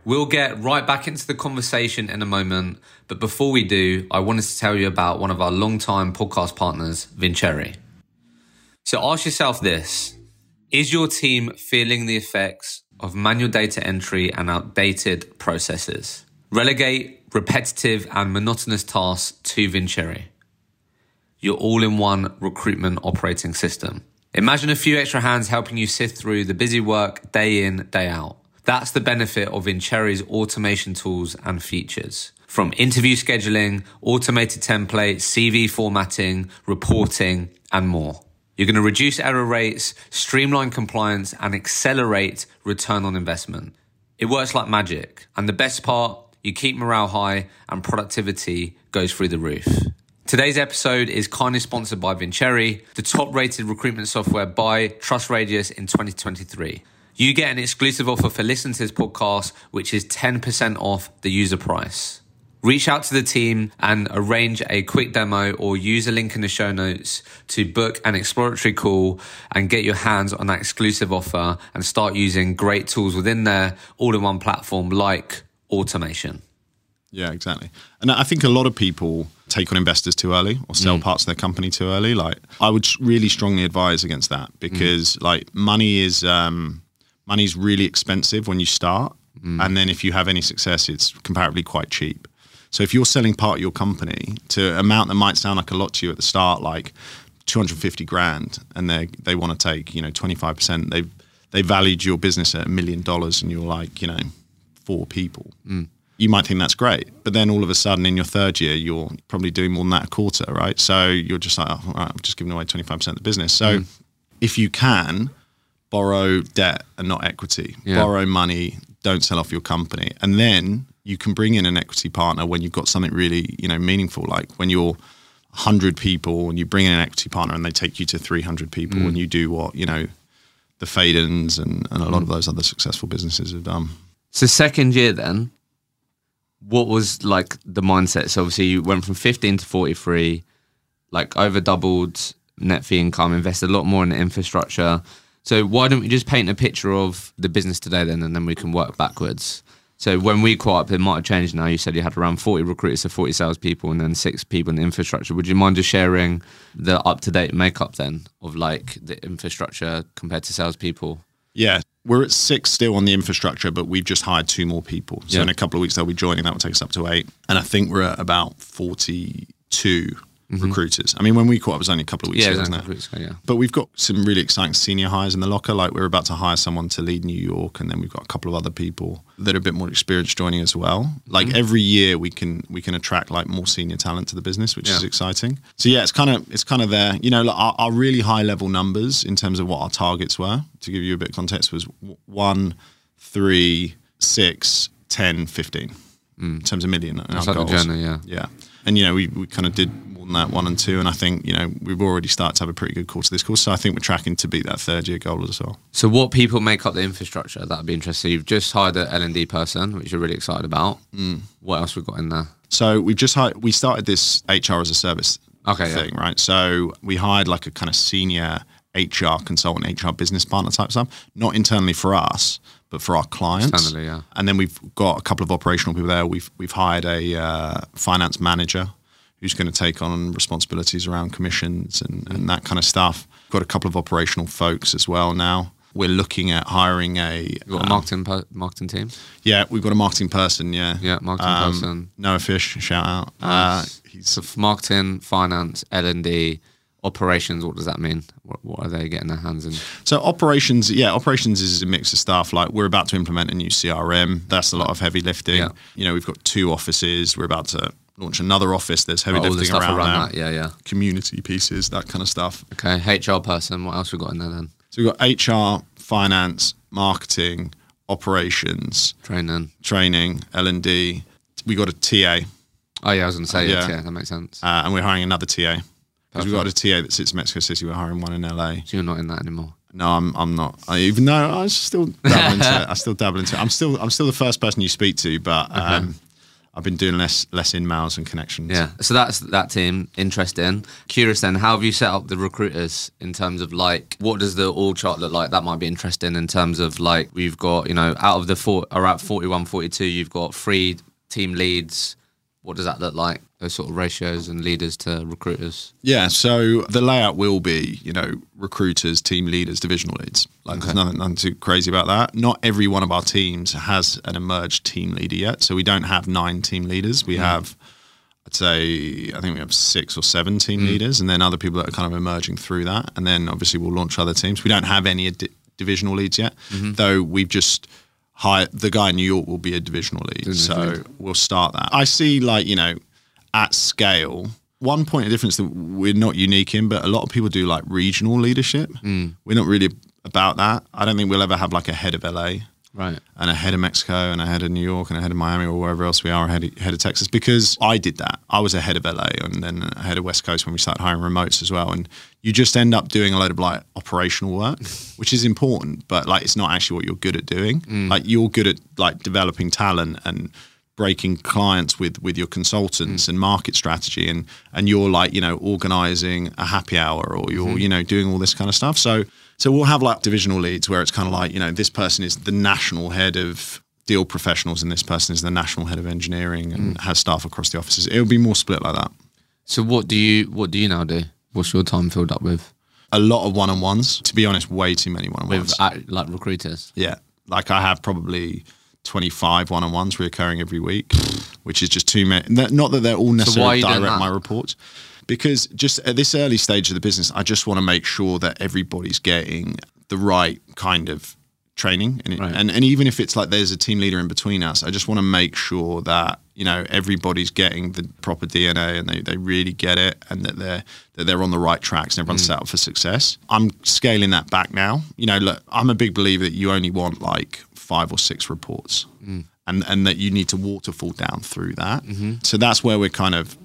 We'll get right back into the conversation in a moment. But before we do, I wanted to tell you about one of our long-time podcast partners, Vincere. So ask yourself this is your team feeling the effects of manual data entry and outdated processes? Relegate repetitive and monotonous tasks to Vincere, your all in one recruitment operating system. Imagine a few extra hands helping you sift through the busy work day in, day out. That's the benefit of Vincere's automation tools and features. From interview scheduling, automated templates, CV formatting, reporting, and more. You're going to reduce error rates, streamline compliance, and accelerate return on investment. It works like magic. And the best part, you keep morale high and productivity goes through the roof. Today's episode is kindly sponsored by Vincere, the top rated recruitment software by TrustRadius in 2023. You get an exclusive offer for listening to this podcast, which is 10% off the user price. Reach out to the team and arrange a quick demo or use a link in the show notes to book an exploratory call and get your hands on that exclusive offer and start using great tools within their all in one platform like automation. Yeah, exactly. And I think a lot of people take on investors too early or sell Mm. parts of their company too early. Like, I would really strongly advise against that because, Mm. like, money is um, money's really expensive when you start, Mm. and then if you have any success, it's comparatively quite cheap. So if you're selling part of your company to an amount that might sound like a lot to you at the start, like 250 grand, and they they want to take you know 25 percent, they they valued your business at a million dollars, and you're like you know four people you might think that's great, but then all of a sudden in your third year, you're probably doing more than that a quarter, right? So you're just like, oh, all right, I'm just giving away 25% of the business. So if you can borrow debt and not equity, Yeah. borrow money, don't sell off your company, and then you can bring in an equity partner when you've got something really, you know, meaningful, like when you're 100 people and you bring in an equity partner and they take you to 300 people and mm. you do what, you know, the Fadens and, and a lot of mm. those other successful businesses have done. So second year then, what was like the mindset? So obviously you went from 15 to 43, like over doubled net fee income, invested a lot more in the infrastructure. So why don't we just paint a picture of the business today then, and then we can work backwards. So when we caught up, it might have changed now. You said you had around 40 recruiters, so 40 salespeople, and then six people in the infrastructure. Would you mind just sharing the up to date makeup then of like the infrastructure compared to salespeople? Yeah, we're at six still on the infrastructure, but we've just hired two more people. So Yeah. in a couple of weeks they'll be joining. That will take us up to eight, and I think we're at about forty-two recruiters. I mean, when we caught up, it was only a couple of weeks Mm-hmm. Yeah, ago, exactly. wasn't it? Yeah. But we've got some really exciting senior hires in the locker. Like we're about to hire someone to lead New York, and then we've got a couple of other people that are a bit more experienced joining as well. Like Mm-hmm. every year, we can we can attract like more senior talent to the business, which is exciting. So yeah, it's kind of it's kind of there. You know, like our, our really high level numbers in terms of what our targets were. To give you a bit of context, was one, three, six, 10, 15 in terms of million. Mm. That's our like goals. journey, yeah. Yeah. And, you know, we, we kind of did than that, one and two. And I think, you know, we've already started to have a pretty good course of this course. So I think we're tracking to beat that third year goal as well. So what people make up the infrastructure? That'd be interesting. You've just hired an L and D person, which you're really excited about. Mm. What else we've got in there? So we've just hired, we started this HR as a service Okay, yeah. thing, right? So we hired like a kind of senior HR consultant, HR business partner type stuff, not internally for us, but for our clients. Externally, yeah. And then we've got a couple of operational people there. We've we've hired a uh, finance manager who's going to take on responsibilities around commissions and, and that kind of stuff. Got a couple of operational folks as well now. We're looking at hiring a You've got a um, marketing per- marketing team. yeah, we've got a marketing person. Yeah, Yeah, marketing Um, person. Noah Fish, shout out. Uh, he's So marketing, finance, L and D, operations. What does that mean? What, what are they getting their hands in? So operations, yeah, operations is a mix of stuff. Like we're about to implement a new CRM. That's a lot of heavy lifting. Yeah. You know, we've got two offices. We're about to launch another office. There's heavy the lifting stuff around, around that. Yeah, yeah. Community pieces, that kind of stuff. Okay, HR person. What else we got in there then? So we've got HR, finance, marketing, operations, Training. training, L and D. We got a TA, Oh yeah, I was going to say yeah. Yeah. yeah, that makes sense. uh, and we're hiring another TA. Because we've got a TA that sits in Mexico City. We're hiring one in LA. so you're not in that anymore. No, I'm. I'm not. I, even though I still dabble into it. I still dabble into it. I'm still. I'm still the first person you speak to, but um, I've been doing less less InMails and connections. Yeah. So that's that team. Interesting. Curious then, how have you set up the recruiters in terms of like what does the org chart look like? That might be interesting in terms of like we've got, you know, out of the four at 41, 42, you've got three team leads. What does that look like? Those sort of ratios and leaders to recruiters. Yeah. So the layout will be, you know, recruiters, team leaders, divisional leads. Like there's nothing, nothing too crazy about that. Not every one of our teams has an emerged team leader yet. So we don't have nine team leaders. We mm. have. I'd say I think we have six or seven team mm. leaders, and then other people that are kind of emerging through that. And then obviously we'll launch other teams. We don't have any di- divisional leads yet, mm-hmm. though we've just hired the guy in New York will be a divisional lead, so we'll start that. I see like you know at scale. One point of difference that we're not unique in, but a lot of people do like regional leadership. Hmm. We're not really about that. I don't think we'll ever have like a head of LA Right. and a head of Mexico and a head of New York and a head of Miami or wherever else we are, a head of, head of Texas, because I did that. I was a head of LA and then a head of West Coast when we started hiring remotes as well. And you just end up doing a load of like operational work, which is important, but like it's not actually what you're good at doing. Mm. Like you're good at like developing talent and breaking clients with with your consultants mm. and market strategy and and you're like you know organizing a happy hour or you're mm-hmm. you know doing all this kind of stuff so so we'll have like divisional leads where it's kind of like you know this person is the national head of deal professionals and this person is the national head of engineering and has staff across the offices it'll be more split like that So what do you what do you now do? What's your time filled up with? a lot of one-on-ones to be honest way too many one-on-ones With uh, like recruiters? Yeah. Like I have probably 25 one on ones reoccurring every week, which is just too many. Not that they're all necessarily doing direct my reports, because just at this early stage of the business, I just want to make sure that everybody's getting the right kind of training. And, it, Right. and, and even if it's like there's a team leader in between us, I just want to make sure that, you know, everybody's getting the proper DNA and they, they really get it and that they're that they're on the right tracks and everyone's mm. set up for success. I'm scaling that back now. You know, look, I'm a big believer that you only want like five or six reports. Mm. And, and that you need to waterfall down through that. Mm-hmm. So that's where we're kind of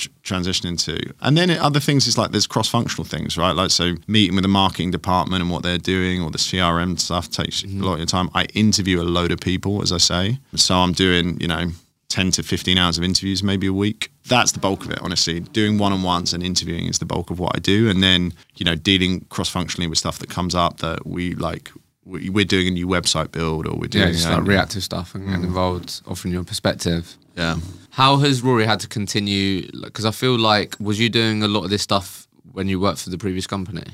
tr- transitioning to. And then other things is like there's cross-functional things, right? Like so meeting with the marketing department and what they're doing or the CRM stuff takes a lot of your time. I interview a load of people, as I say. So I'm doing, you know, 10 to 15 hours of interviews maybe a week. That's the bulk of it, honestly. Doing one on ones and interviewing is the bulk of what I do. And then, you know, dealing cross functionally with stuff that comes up that we like, we- we're doing a new website build or we're Yeah, doing. just um, like reactive stuff and getting involved, offering your perspective. Yeah. How has Rory had to continue? Because I feel like, was you doing a lot of this stuff when you worked for the previous company?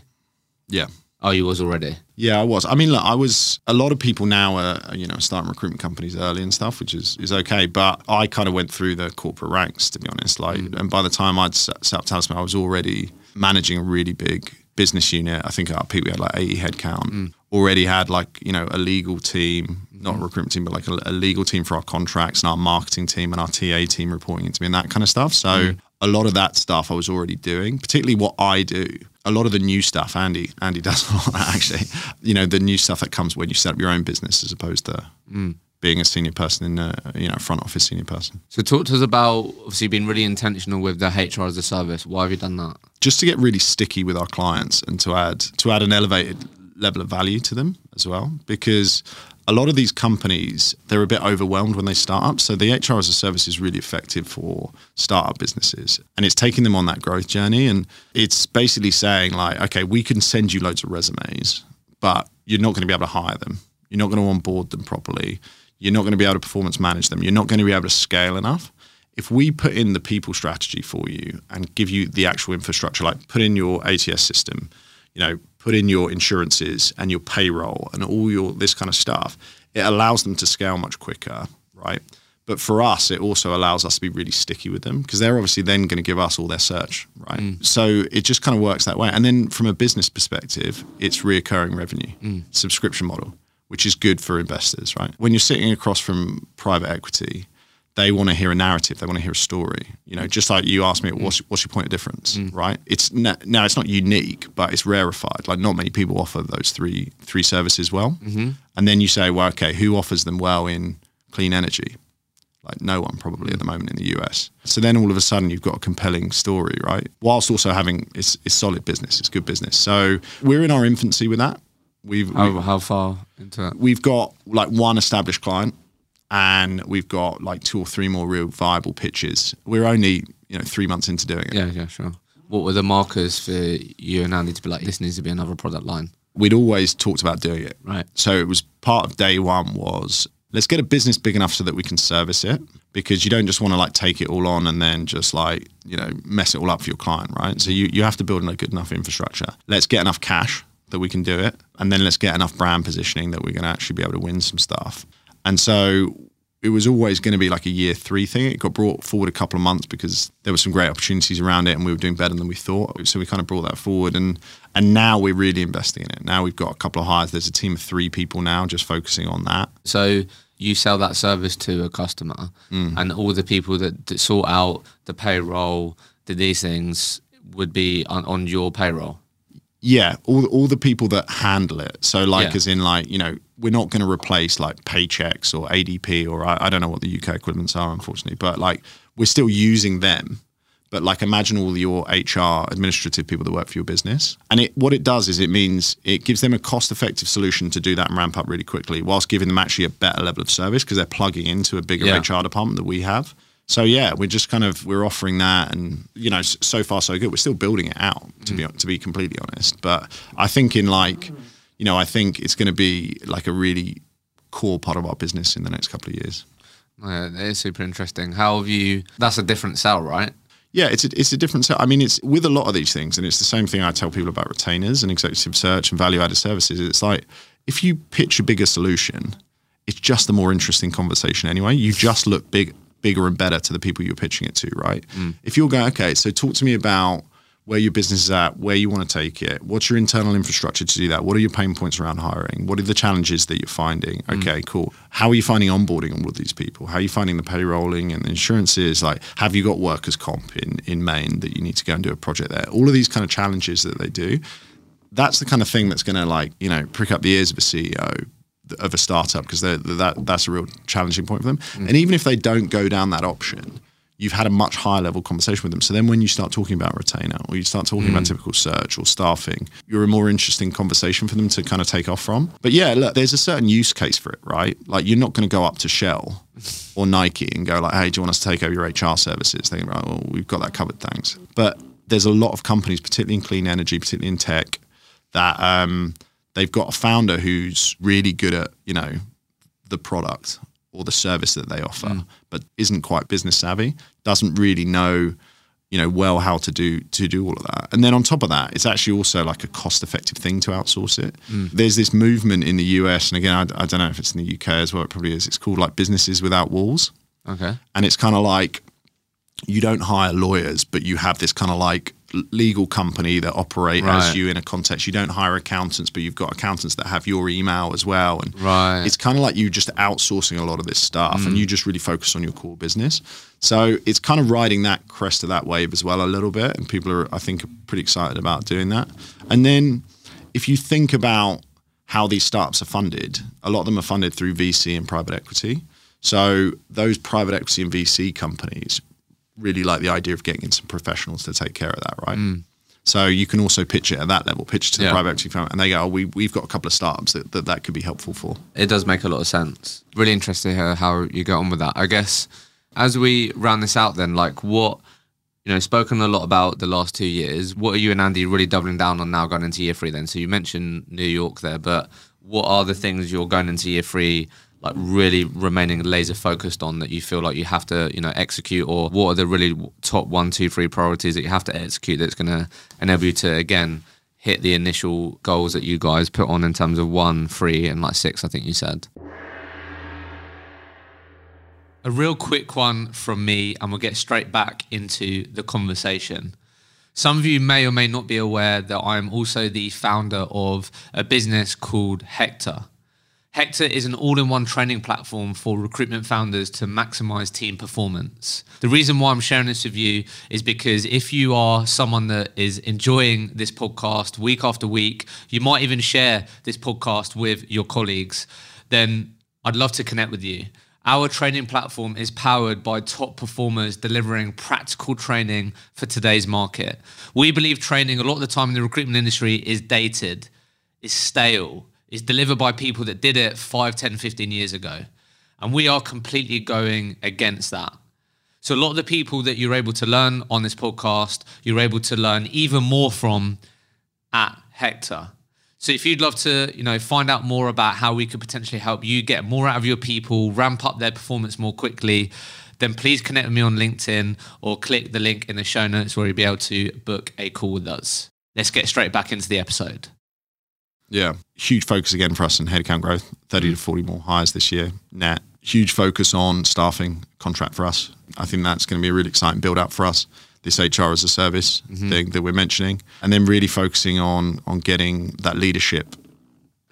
Yeah. Oh, you was already. Yeah, I was. I mean, look, I was. A lot of people now are, you know, starting recruitment companies early and stuff, which is is okay. But I kind of went through the corporate ranks, to be honest. Like, mm. and by the time I'd set up Talisman, I was already managing a really big business unit. I think at our peak we had like 80 headcount. Mm. Already had like you know a legal team, not a mm. recruitment team, but like a, a legal team for our contracts and our marketing team and our TA team reporting into me and that kind of stuff. So mm. a lot of that stuff I was already doing, particularly what I do. A lot of the new stuff, Andy, Andy does a lot of that actually. You know, the new stuff that comes when you set up your own business as opposed to mm. being a senior person in a you know front office senior person. So talk to us about obviously being really intentional with the HR as a service. Why have you done that? just to get really sticky with our clients and to add to add an elevated level of value to them as well because a lot of these companies they're a bit overwhelmed when they start up. So the hr as a service is really effective for startup businesses and it's taking them on that growth journey. And it's basically saying like okay we can send you loads of resumes but you're not going to be able to hire them. You're not going to onboard them properly. You're not going to be able to performance manage them. You're not going to be able to scale enough. If we put in the people strategy for you and give you the actual infrastructure, like put in your ATS system, you know, put in your insurances and your payroll and all your this kind of stuff, it allows them to scale much quicker, right? But for us, it also allows us to be really sticky with them because they're obviously then going to give us all their search, right? Mm. So it just kind of works that way. And then from a business perspective, it's reoccurring revenue, mm. subscription model, which is good for investors, right? When you're sitting across from private equity, they want to hear a narrative. They want to hear a story. You know, mm. just like you asked me, mm. what's, what's your point of difference, mm. right? It's now it's not unique, but it's rarefied. Like not many people offer those three three services well. Mm-hmm. And then you say, well, okay, who offers them well in clean energy? Like no one probably at the moment in the US. So then all of a sudden you've got a compelling story, right? Whilst also having it's, it's solid business, it's good business. So we're in our infancy with that. We've we- How, how far into it? we've got like one established client and we've got like two or three more real viable pitches. We're only, you know, three months into doing it. Yeah, yeah, sure. What were the markers for you and Andy to be like, this needs to be another product line? We'd always talked about doing it. Right. So it was part of day one was let's get a business big enough so that we can service it because you don't just want to like take it all on and then just like, you know, mess it all up for your client, right? So you, you have to build in a good enough infrastructure. Let's get enough cash that we can do it. And then let's get enough brand positioning that we're going to actually be able to win some stuff. And so it was always going to be like a year three thing. It got brought forward a couple of months because there were some great opportunities around it, and we were doing better than we thought. So we kind of brought that forward, and and now we're really investing in it. Now we've got a couple of hires. There's a team of three people now just focusing on that. So you sell that service to a customer, mm. and all the people that, that sort out the payroll, the these things would be on, on your payroll. Yeah, all all the people that handle it. So like, Yeah. as in like, you know, we're not going to replace like Paychex or ADP or I, I don't know what the UK equivalents are, unfortunately, but like we're still using them. But like, imagine all your HR administrative people that work for your business, and it what it does is it means it gives them a cost effective solution to do that and ramp up really quickly, whilst giving them actually a better level of service because they're plugging into a bigger Yeah. HR department that we have. So yeah, we're just kind of we're offering that, and you know, so far so good. We're still building it out to be to be completely honest. But I think in like, you know, I think it's going to be like a really core part of our business in the next couple of years. Yeah, it is super interesting. How have you? That's a different sell, right? Yeah, it's a, it's a different. Sell. I mean, it's with a lot of these things, and it's the same thing I tell people about retainers and executive search and value added services. It's like if you pitch a bigger solution, it's just a more interesting conversation anyway. You just look big, bigger and better to the people you're pitching it to, right? Mm. If you're going, okay, so talk to me about where your business is at, where you want to take it, what's your internal infrastructure to do that, what are your pain points around hiring, what are the challenges that you're finding? Mm. Okay, cool. How are you finding onboarding all of these people? How are you finding the payrolling and the insurances? Like, have you got workers comp in in Maine that you need to go and do a project there? All of these kind of challenges that they do that's the kind of thing that's going to like you know prick up the ears of a CEO of a startup because that that's a real challenging point for them. And even if they don't go down that option, you've had a much higher level conversation with them. So then when you start talking about retainer or you start talking about typical search or staffing, you're a more interesting conversation for them to kind of take off from. But yeah, look, there's a certain use case for it, right? Like you're not going to go up to Shell or Nike and go like, hey, do you want us to take over your HR services? They go, right, well, we've got that covered, thanks. But there's a lot of companies, particularly in clean energy, particularly in tech, that um, they've got a founder who's really good at, you know, the product or the service that they offer, Mm. but isn't quite business savvy, doesn't really know, you know, well how to do to do all of that. And then on top of that, it's actually also like a cost effective thing to outsource it. Mm. There's this movement in the US, and again, I, I don't know if it's in the UK as well. It probably is. It's called like businesses without walls, Okay. and it's kind of like you don't hire lawyers, but you have this kind of like legal company that operate Right. as you in a context. You don't hire accountants, but you've got accountants that have your email as well. And Right. it's kind of like you just outsourcing a lot of this stuff and mm. you just really focus on your core business. So it's kind of riding that crest of that wave as well a little bit. And people are, I think, are pretty excited about doing that. And then if you think about how these startups are funded, a lot of them are funded through VC and private equity. So those private equity and VC companies really like the idea of getting in some professionals to take care of that, right? Mm. So you can also pitch it at that level, pitch it to the Yeah. private equity firm, and they go, oh, we, we've got a couple of startups that, that that could be helpful for. It does make a lot of sense. Really interested to hear how you get on with that. I guess as we round this out, then, like what you know, spoken a lot about the last two years. What are you and Andy really doubling down on now going into year three? Then, so you mentioned New York there, but what are the things you're going into year three? Like really remaining laser focused on that you feel like you have to, you know, execute, or what are the really top one, two, three priorities that you have to execute that's going to enable you to again hit the initial goals that you guys put on in terms of one, three, and like six, I think you said. A real quick one from me, and we'll get straight back into the conversation. Some of you may or may not be aware that I'm also the founder of a business called Hector. Hector is an all in one training platform for recruitment founders to maximize team performance. The reason why I'm sharing this with you is because if you are someone that is enjoying this podcast week after week, you might even share this podcast with your colleagues, then I'd love to connect with you. Our training platform is powered by top performers delivering practical training for today's market. We believe training a lot of the time in the recruitment industry is dated, is stale, is delivered by people that did it 5, 10, 15 years ago. And we are completely going against that. So a lot of the people that you're able to learn on this podcast, you're able to learn even more from at Hector. So if you'd love to, you know, find out more about how we could potentially help you get more out of your people, ramp up their performance more quickly, then please connect with me on LinkedIn or click the link in the show notes where you'll be able to book a call with us. Let's get straight back into the episode. Yeah. Huge focus again for us in headcount growth, 30 to mm. 40 more hires this year net. Huge focus on staffing contract for us. I think that's going to be a really exciting build out for us. This HR as a service mm-hmm. thing that we're mentioning, and then really focusing on on getting that leadership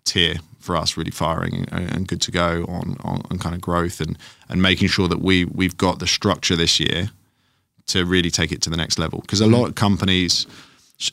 tier for us really firing and, and good to go on, on on kind of growth and and making sure that we we've got the structure this year to really take it to the next level because a mm-hmm. lot of companies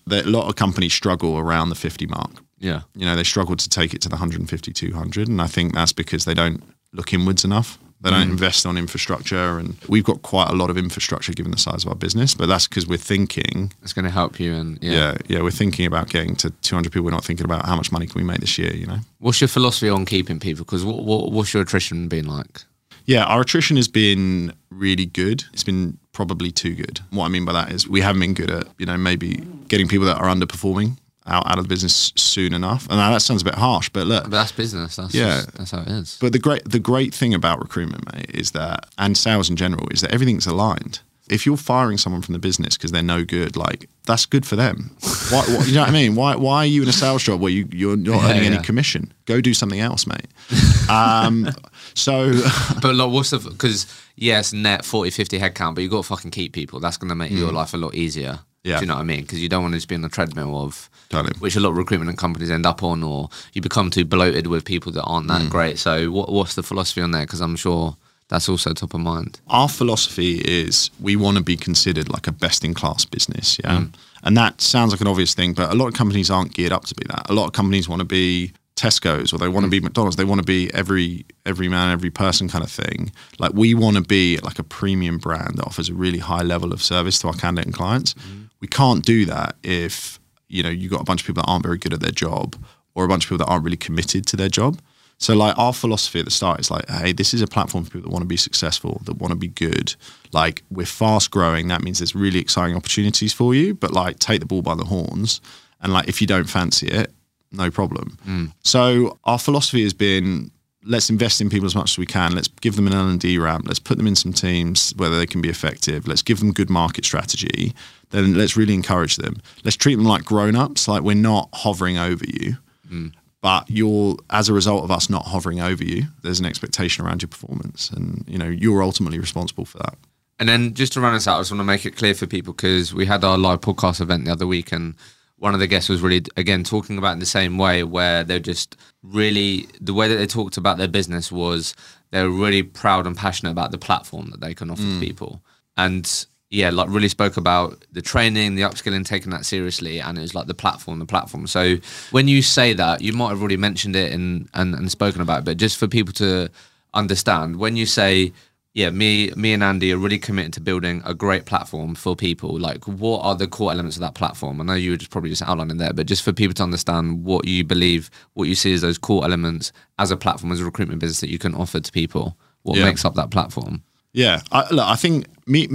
a lot of companies struggle around the 50 mark Yeah. you know they struggle to take it to the 150 200 and i think that's because they don't look inwards enough they don't mm. invest on infrastructure and we've got quite a lot of infrastructure given the size of our business but that's because we're thinking It's going to help you. And yeah. yeah yeah we're thinking about getting to 200 people we're not thinking about how much money can we make this year you know What's your philosophy on keeping people? Because what, what, what's your attrition been like? Yeah, our attrition has been really good. It's been probably too good. What I mean by that is we haven't been good at, you know, maybe getting people that are underperforming out, out of the business soon enough. And that sounds a bit harsh, but look, But that's business. That's Yeah. just- that's how it is. but the great the great thing about recruitment, mate, is that and sales in general is that everything's aligned. If you're firing someone from the business because they're no good, like that's good for them. Why, you know what I mean? Why why are you in a sales job where you you're not Yeah, earning yeah. any commission? Go do something else, mate. Um, so But like, what's the because yes, net 40, 50 headcount, but you've got to fucking keep people. That's going to make your life a lot easier. Mm. Yeah. Do you know what I mean? Because you don't want to just be on the treadmill of Totally. which a lot of recruitment companies end up on, or you become too bloated with people that aren't Mm. that great. So what, what's the philosophy on there? Because I'm sure that's also top of mind. our philosophy is we want to be considered like a best in class business yeah and that sounds like an obvious thing but a lot of companies aren't geared up to be that a lot of companies want to be Tesco's or they want to be McDonald's. They want to be every every man, every person kind of thing. Like we want to be like a premium brand that offers a really high level of service to our candidate and clients. Mm. We can't do that if you know you've got a bunch of people that aren't very good at their job or a bunch of people that aren't really committed to their job. So like our philosophy at the start is like, hey, this is a platform for people that want to be successful, that want to be good. Like we're fast growing. That means there's really exciting opportunities for you, but like take the ball by the horns. And like if you don't fancy it, no problem. Mm. So our philosophy has been let's invest in people as much as we can. Let's give them an L and D ramp. Let's put them in some teams where they can be effective. Let's give them good market strategy. Then let's really encourage them. Let's treat them like grown ups. Like we're not hovering over you. Mm but you're as a result of us not hovering over you there's an expectation around your performance and you know you're ultimately responsible for that and then just to run us out i just want to make it clear for people because we had our live podcast event the other week and one of the guests was really again talking about in the same way where they're just really the way that they talked about their business was they're really proud and passionate about the platform that they can offer mm. to people and yeah, like really spoke about the training, the upskilling, taking that seriously, and it was like the platform, the platform. So when you say that, you might have already mentioned it and and, and spoken about it, but just for people to understand, when you say, yeah, me me and Andy are really committed to building a great platform for people. Like, what are the core elements of that platform? I know you were just probably just outlining there, but just for people to understand what you believe, what you see as those core elements as a platform, as a recruitment business that you can offer to people. What yeah. makes up that platform? Yeah, I, look, I think me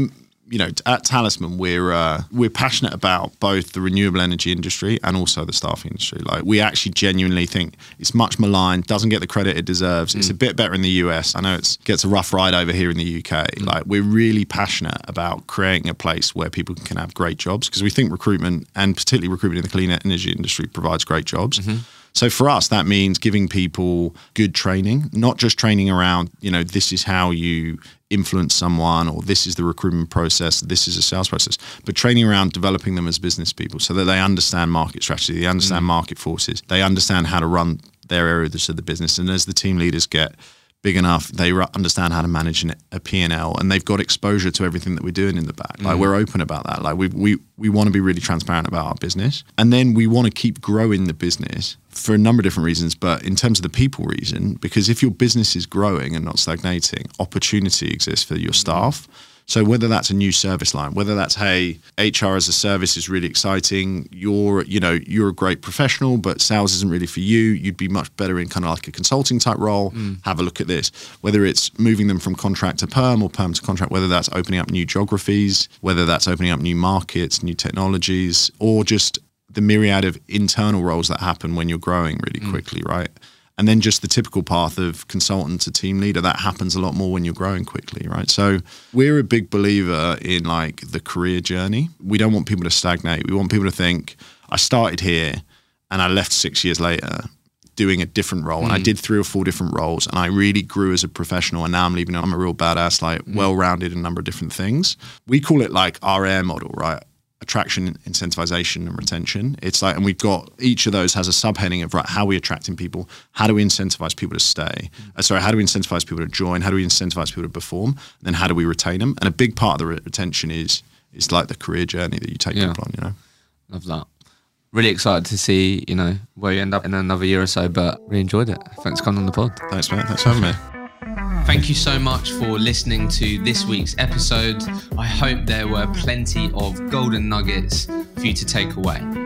you know, at Talisman, we're uh, we're passionate about both the renewable energy industry and also the staffing industry. Like, we actually genuinely think it's much maligned, doesn't get the credit it deserves. Mm. It's a mm. bit better in the US. I know it gets a rough ride over here in the UK. Mm. Like, we're really passionate about creating a place where people can have great jobs because we think recruitment and particularly recruitment in the clean energy industry provides great jobs. Mm-hmm. So for us, that means giving people good training, not just training around, you know, this is how you influence someone or this is the recruitment process, this is a sales process, but training around developing them as business people so that they understand market strategy, they understand mm. market forces, they understand how to run their areas of the business. And as the team leaders get big enough, they understand how to manage an, a P&L and they've got exposure to everything that we're doing in the back. Like mm. we're open about that. Like we, we, we want to be really transparent about our business. And then we want to keep growing the business for a number of different reasons, but in terms of the people reason, because if your business is growing and not stagnating, opportunity exists for your staff. So whether that's a new service line, whether that's hey, HR as a service is really exciting, you're you know you're a great professional, but sales isn't really for you. You'd be much better in kind of like a consulting type role. Mm. Have a look at this. Whether it's moving them from contract to perm or perm to contract, whether that's opening up new geographies, whether that's opening up new markets, new technologies, or just the myriad of internal roles that happen when you're growing really mm. quickly, right? And then just the typical path of consultant to team leader that happens a lot more when you're growing quickly right so we're a big believer in like the career journey we don't want people to stagnate we want people to think i started here and i left six years later doing a different role mm. and i mm. did three or four different roles and i really grew as a professional and now i'm leaving i'm a real badass like mm. well-rounded in a number of different things we call it like our air model right attraction, incentivization, and retention. It's like, and we've got each of those has a subheading of right how are we attracting people, how do we incentivize people to stay, uh, sorry, how do we incentivize people to join, how do we incentivize people to perform, and then how do we retain them? And a big part of the retention is is like the career journey that you take yeah. people on. You know, love that. Really excited to see you know where you end up in another year or so, but really enjoyed it. Thanks for coming on the pod. Thanks, mate. Thanks for having me. Thank you so much for listening to this week's episode. I hope there were plenty of golden nuggets for you to take away.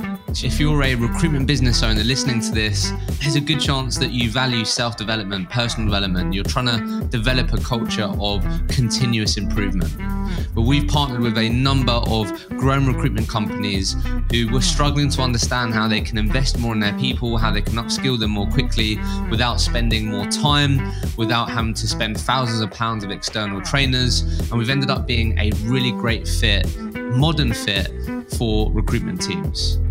If you're a recruitment business owner listening to this, there's a good chance that you value self development, personal development. You're trying to develop a culture of continuous improvement. But we've partnered with a number of grown recruitment companies who were struggling to understand how they can invest more in their people, how they can upskill them more quickly without spending more time, without having to spend thousands of pounds of external trainers. And we've ended up being a really great fit, modern fit for recruitment teams